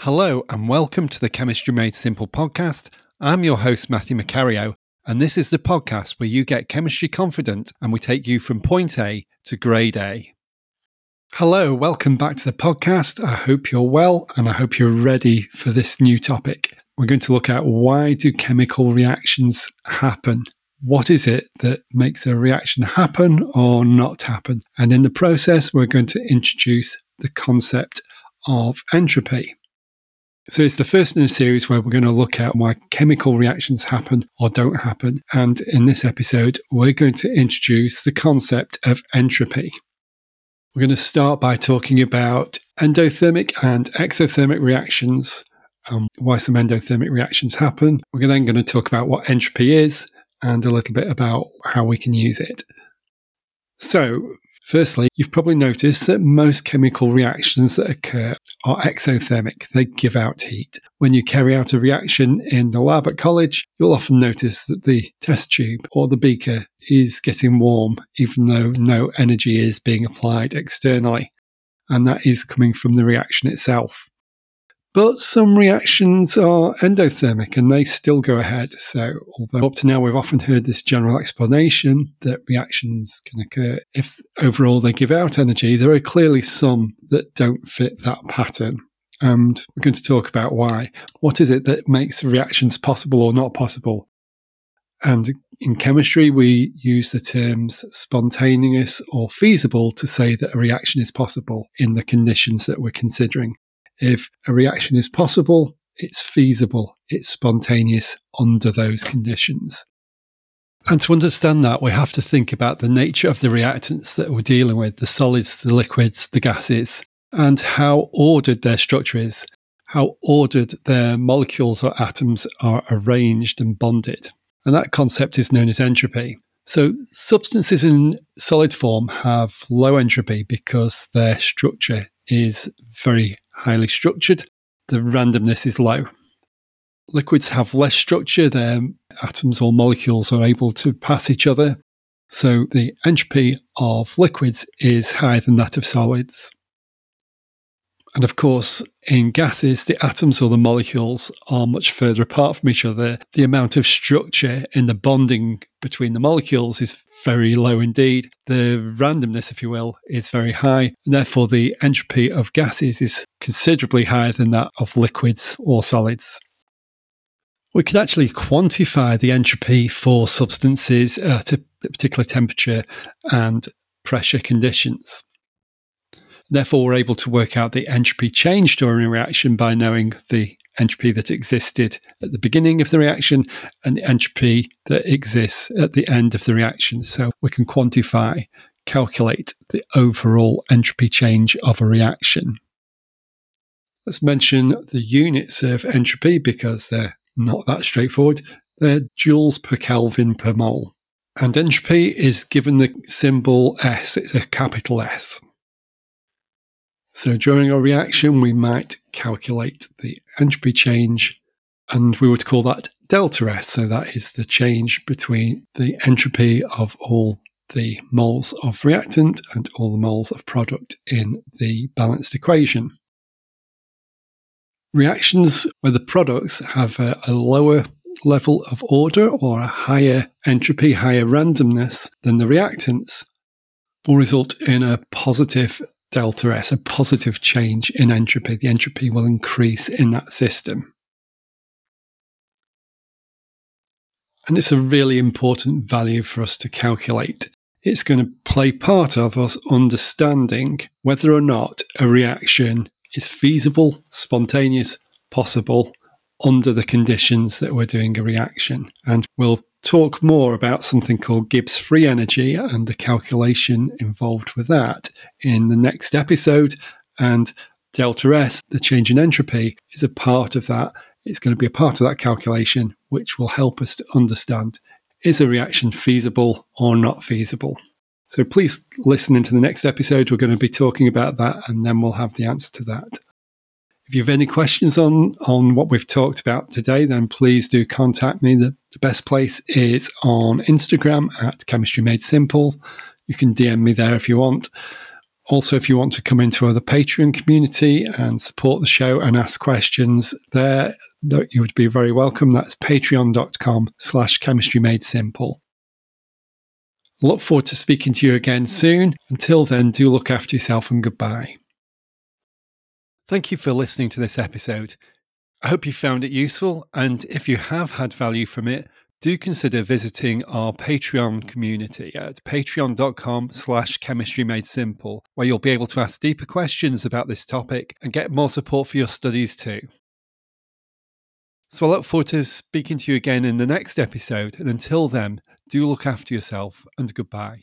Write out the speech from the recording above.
Hello, and welcome to the Chemistry Made Simple podcast. I'm your host, Matthew Macario, and this is the podcast where you get chemistry confident and we take you from point A to grade A. Hello, welcome back to the podcast. I hope you're well and I hope you're ready for this new topic. We're going to look at why do chemical reactions happen? What is it that makes a reaction happen or not happen? And in the process, we're going to introduce the concept of entropy. So it's the first in a series where we're going to look at why chemical reactions happen or don't happen. And in this episode, we're going to introduce the concept of entropy. We're going to start by talking about endothermic and exothermic reactions, um, why some endothermic reactions happen. We're then going to talk about what entropy is and a little bit about how we can use it. So, Firstly, you've probably noticed that most chemical reactions that occur are exothermic. They give out heat. When you carry out a reaction in the lab at college, you'll often notice that the test tube or the beaker is getting warm, even though no energy is being applied externally. And that is coming from the reaction itself. But some reactions are endothermic and they still go ahead. So, although up to now we've often heard this general explanation that reactions can occur if overall they give out energy, there are clearly some that don't fit that pattern. And we're going to talk about why. What is it that makes reactions possible or not possible? And in chemistry, we use the terms spontaneous or feasible to say that a reaction is possible in the conditions that we're considering. If a reaction is possible, it's feasible, it's spontaneous under those conditions. And to understand that, we have to think about the nature of the reactants that we're dealing with the solids, the liquids, the gases, and how ordered their structure is, how ordered their molecules or atoms are arranged and bonded. And that concept is known as entropy. So, substances in solid form have low entropy because their structure is very highly structured. The randomness is low. Liquids have less structure, their atoms or molecules are able to pass each other. So the entropy of liquids is higher than that of solids. And of course, in gases, the atoms or the molecules are much further apart from each other. The amount of structure in the bonding between the molecules is very low indeed. The randomness, if you will, is very high. And therefore, the entropy of gases is considerably higher than that of liquids or solids. We can actually quantify the entropy for substances at a particular temperature and pressure conditions. Therefore, we're able to work out the entropy change during a reaction by knowing the entropy that existed at the beginning of the reaction and the entropy that exists at the end of the reaction. So we can quantify, calculate the overall entropy change of a reaction. Let's mention the units of entropy because they're not that straightforward. They're joules per Kelvin per mole. And entropy is given the symbol S, it's a capital S. So during a reaction, we might calculate the entropy change, and we would call that delta S. So that is the change between the entropy of all the moles of reactant and all the moles of product in the balanced equation. Reactions where the products have a, a lower level of order or a higher entropy, higher randomness than the reactants will result in a positive delta S, a positive change in entropy. The entropy will increase in that system. And it's a really important value for us to calculate. It's going to play part of us understanding whether or not a reaction is feasible, spontaneous, possible under the conditions that we're doing a reaction. And we'll talk more about something called Gibbs free energy and the calculation involved with that in the next episode. And delta S, the change in entropy, is a part of that. It's going to be a part of that calculation, which will help us to understand is a reaction feasible or not feasible. So please listen into the next episode. We're going to be talking about that, and then we'll have the answer to that. If you have any questions on, on what we've talked about today, then please do contact me. The, the best place is on Instagram at Chemistry Made Simple. You can DM me there if you want, Also, if you want to come into the Patreon community and support the show and ask questions there, you would be very welcome. That's patreon.com slash chemistry made simple. Look forward to speaking to you again soon. Until then, do look after yourself and goodbye. Thank you for listening to this episode. I hope you found it useful, and if you have had value from it, do consider visiting our Patreon community at patreon.com slash chemistry made simple, where you'll be able to ask deeper questions about this topic and get more support for your studies too. So I look forward to speaking to you again in the next episode, and until then, do look after yourself and goodbye.